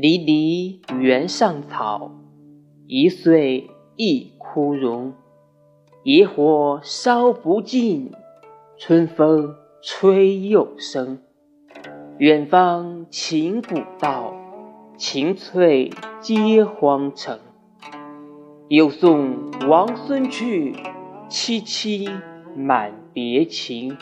离离原上草，一岁一枯荣。野火烧不尽，春风吹又生。远方秦古道，晴翠接荒城。又送王孙去，萋萋满别情。